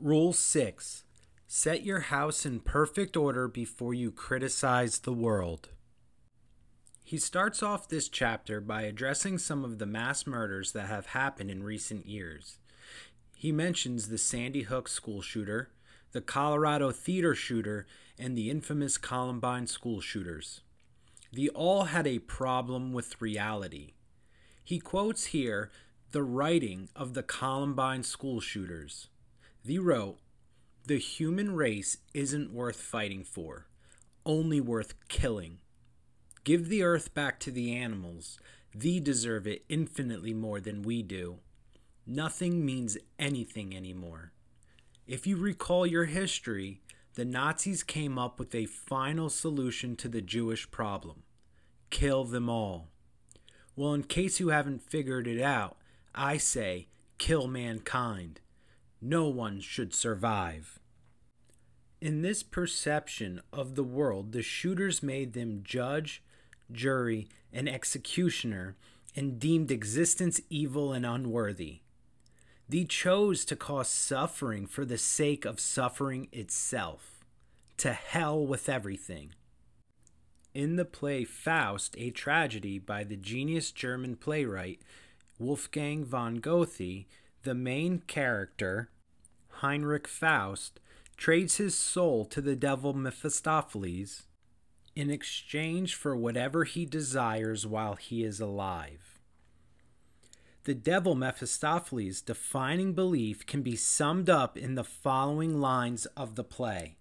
Rule 6 Set your house in perfect order before you criticize the world. He starts off this chapter by addressing some of the mass murders that have happened in recent years. He mentions the Sandy Hook school shooter, the Colorado theater shooter, and the infamous Columbine school shooters. They all had a problem with reality. He quotes here the writing of the Columbine school shooters. They wrote, The human race isn't worth fighting for, only worth killing. Give the earth back to the animals. They deserve it infinitely more than we do. Nothing means anything anymore. If you recall your history, the Nazis came up with a final solution to the Jewish problem kill them all. Well, in case you haven't figured it out, I say kill mankind. No one should survive. In this perception of the world, the shooters made them judge, jury, and executioner and deemed existence evil and unworthy. They chose to cause suffering for the sake of suffering itself. To hell with everything. In the play Faust, a tragedy by the genius German playwright Wolfgang von Goethe, the main character, Heinrich Faust, trades his soul to the devil Mephistopheles in exchange for whatever he desires while he is alive. The devil Mephistopheles' defining belief can be summed up in the following lines of the play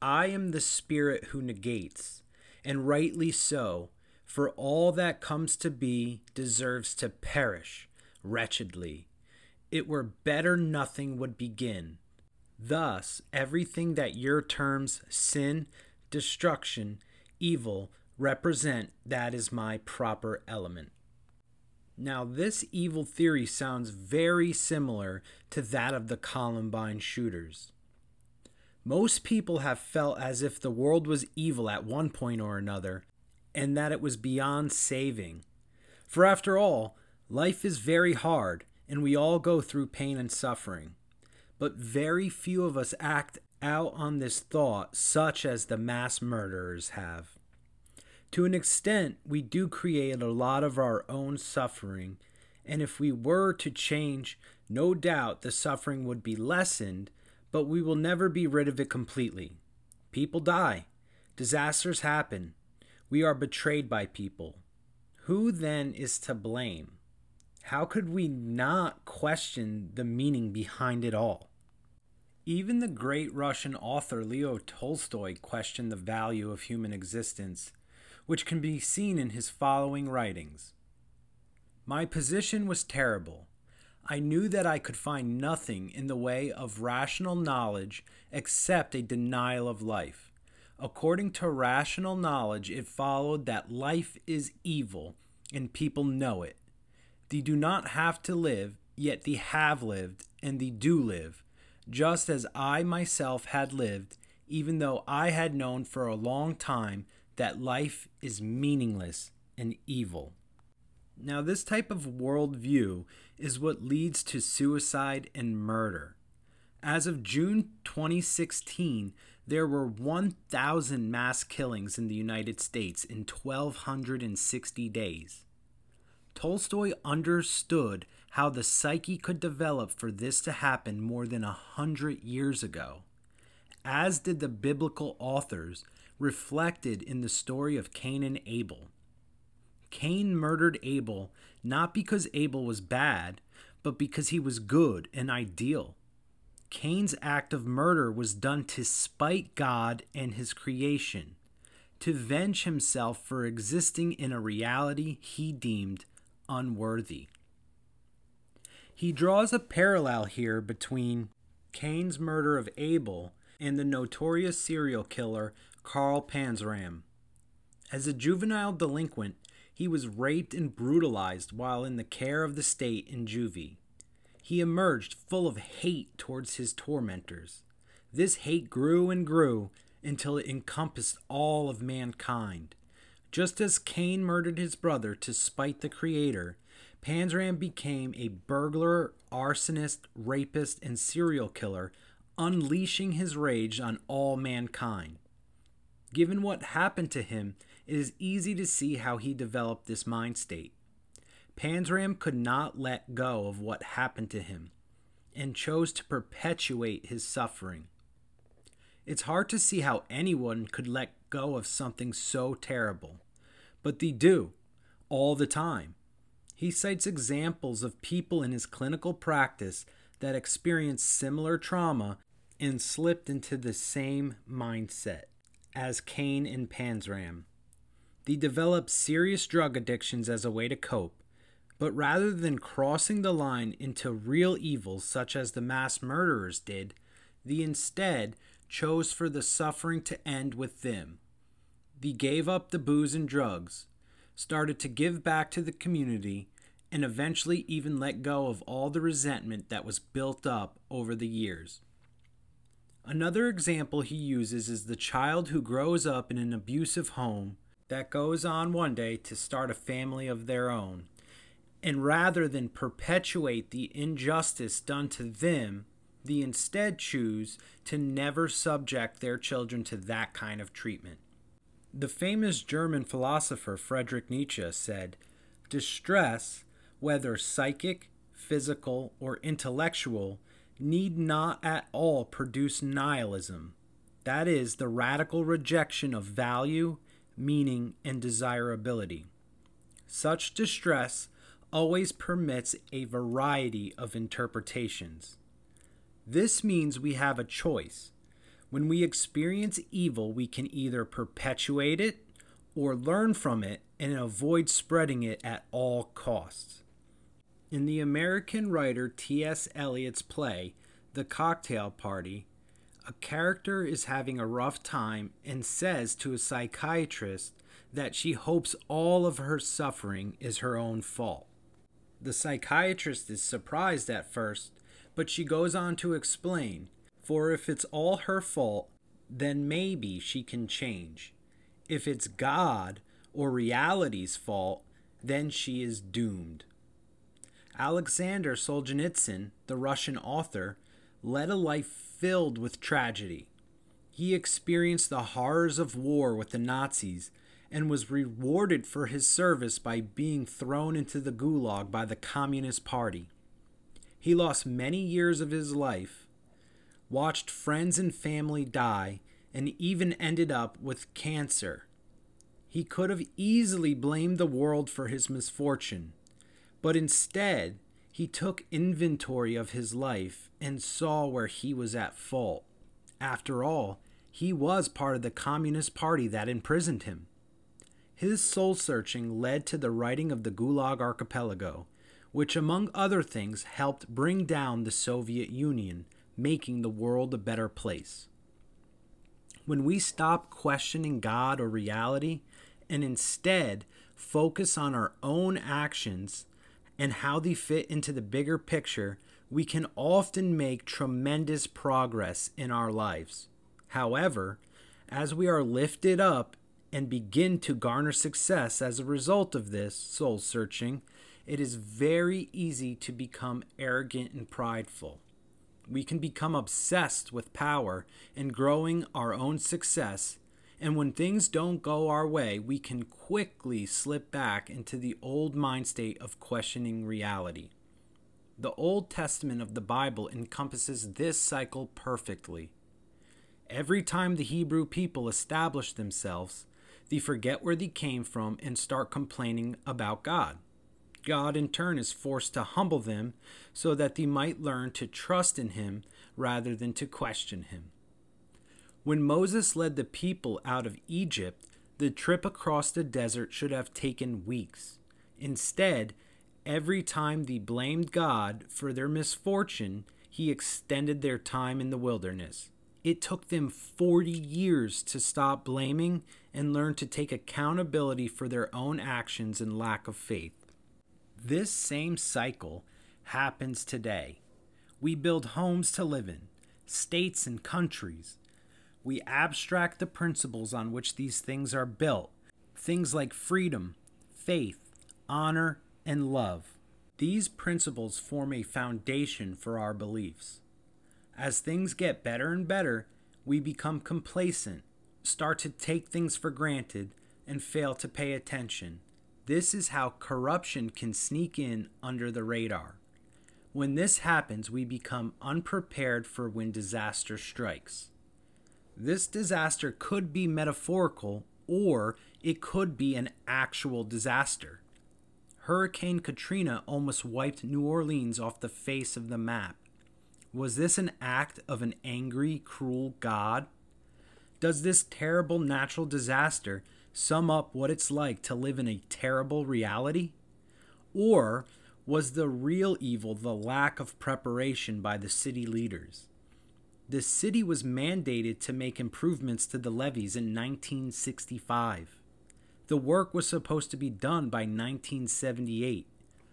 I am the spirit who negates, and rightly so, for all that comes to be deserves to perish wretchedly. It were better nothing would begin. Thus, everything that your terms sin, destruction, evil represent, that is my proper element. Now, this evil theory sounds very similar to that of the Columbine shooters. Most people have felt as if the world was evil at one point or another, and that it was beyond saving. For after all, life is very hard, and we all go through pain and suffering. But very few of us act out on this thought, such as the mass murderers have. To an extent, we do create a lot of our own suffering, and if we were to change, no doubt the suffering would be lessened, but we will never be rid of it completely. People die, disasters happen, we are betrayed by people. Who then is to blame? How could we not question the meaning behind it all? Even the great Russian author Leo Tolstoy questioned the value of human existence, which can be seen in his following writings. My position was terrible. I knew that I could find nothing in the way of rational knowledge except a denial of life. According to rational knowledge, it followed that life is evil, and people know it. They do not have to live, yet they have lived, and they do live, just as I myself had lived, even though I had known for a long time that life is meaningless and evil. Now, this type of worldview is what leads to suicide and murder. As of June 2016, there were 1,000 mass killings in the United States in 1,260 days. Tolstoy understood how the psyche could develop for this to happen more than a hundred years ago, as did the biblical authors reflected in the story of Cain and Abel. Cain murdered Abel not because Abel was bad, but because he was good and ideal. Cain's act of murder was done to spite God and his creation, to venge himself for existing in a reality he deemed unworthy. He draws a parallel here between Cain's murder of Abel and the notorious serial killer Carl Panzram. As a juvenile delinquent, he was raped and brutalized while in the care of the state in juvie he emerged full of hate towards his tormentors. This hate grew and grew until it encompassed all of mankind. Just as Cain murdered his brother to spite the Creator, Panzram became a burglar, arsonist, rapist, and serial killer, unleashing his rage on all mankind. Given what happened to him, it is easy to see how he developed this mind state. Panzram could not let go of what happened to him and chose to perpetuate his suffering. It's hard to see how anyone could let go of something so terrible, but they do all the time. He cites examples of people in his clinical practice that experienced similar trauma and slipped into the same mindset as Cain and Panzram. They developed serious drug addictions as a way to cope, but rather than crossing the line into real evils such as the mass murderers did, they instead chose for the suffering to end with them. They gave up the booze and drugs, started to give back to the community, and eventually even let go of all the resentment that was built up over the years. Another example he uses is the child who grows up in an abusive home that goes on one day to start a family of their own. And rather than perpetuate the injustice done to them, they instead choose to never subject their children to that kind of treatment. The famous German philosopher Friedrich Nietzsche said, Distress, whether psychic, physical, or intellectual, need not at all produce nihilism. That is, the radical rejection of value, meaning, and desirability. Such distress always permits a variety of interpretations. This means we have a choice. When we experience evil, we can either perpetuate it or learn from it and avoid spreading it at all costs. In the American writer T.S. Eliot's play, The Cocktail Party, a character is having a rough time and says to a psychiatrist that she hopes all of her suffering is her own fault. The psychiatrist is surprised at first, but she goes on to explain for if it's all her fault, then maybe she can change. If it's God or reality's fault, then she is doomed. Alexander Solzhenitsyn, the Russian author, led a life filled with tragedy. He experienced the horrors of war with the Nazis and was rewarded for his service by being thrown into the gulag by the Communist Party. He lost many years of his life, watched friends and family die, and even ended up with cancer. He could have easily blamed the world for his misfortune, but instead, he took inventory of his life and saw where he was at fault. After all, he was part of the Communist Party that imprisoned him. His soul searching led to the writing of the Gulag Archipelago, which, among other things, helped bring down the Soviet Union, making the world a better place. When we stop questioning God or reality and instead focus on our own actions and how they fit into the bigger picture, we can often make tremendous progress in our lives. However, as we are lifted up and begin to garner success as a result of this soul searching, it is very easy to become arrogant and prideful. We can become obsessed with power and growing our own success and when things don't go our way, we can quickly slip back into the old mind state of questioning reality. The Old Testament of the Bible encompasses this cycle perfectly. Every time the Hebrew people establish themselves, they forget where they came from and start complaining about God. God, in turn, is forced to humble them so that they might learn to trust in Him rather than to question Him. When Moses led the people out of Egypt, the trip across the desert should have taken weeks. Instead, every time they blamed God for their misfortune, he extended their time in the wilderness. It took them 40 years to stop blaming and learn to take accountability for their own actions and lack of faith. This same cycle happens today. We build homes to live in, states and countries, we abstract the principles on which these things are built, things like freedom, faith, honor, and love. These principles form a foundation for our beliefs. As things get better and better, we become complacent, start to take things for granted, and fail to pay attention. This is how corruption can sneak in under the radar. When this happens, we become unprepared for when disaster strikes. This disaster could be metaphorical or it could be an actual disaster. Hurricane Katrina almost wiped New Orleans off the face of the map. Was this an act of an angry, cruel God? Does this terrible natural disaster sum up what it's like to live in a terrible reality? Or was the real evil the lack of preparation by the city leaders? The city was mandated to make improvements to the levees in 1965. The work was supposed to be done by 1978.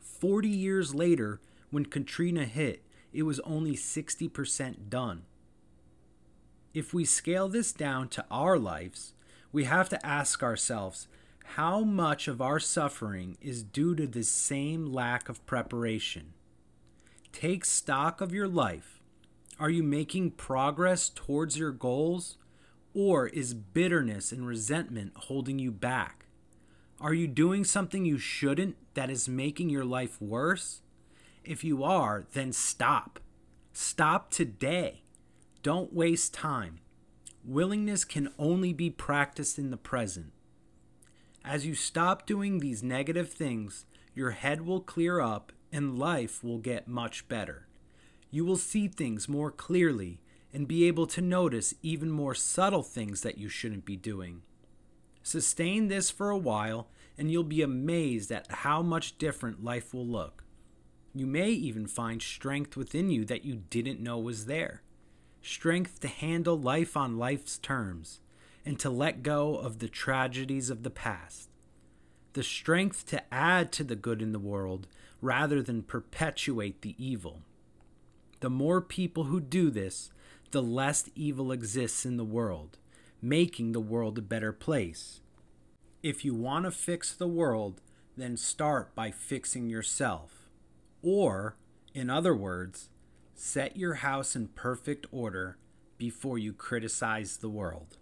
40 years later, when Katrina hit, it was only 60% done. If we scale this down to our lives, we have to ask ourselves how much of our suffering is due to this same lack of preparation? Take stock of your life. Are you making progress towards your goals? Or is bitterness and resentment holding you back? Are you doing something you shouldn't that is making your life worse? If you are, then stop. Stop today. Don't waste time. Willingness can only be practiced in the present. As you stop doing these negative things, your head will clear up and life will get much better. You will see things more clearly and be able to notice even more subtle things that you shouldn't be doing. Sustain this for a while, and you'll be amazed at how much different life will look. You may even find strength within you that you didn't know was there. Strength to handle life on life's terms and to let go of the tragedies of the past. The strength to add to the good in the world rather than perpetuate the evil. The more people who do this, the less evil exists in the world, making the world a better place. If you want to fix the world, then start by fixing yourself. Or, in other words, set your house in perfect order before you criticize the world.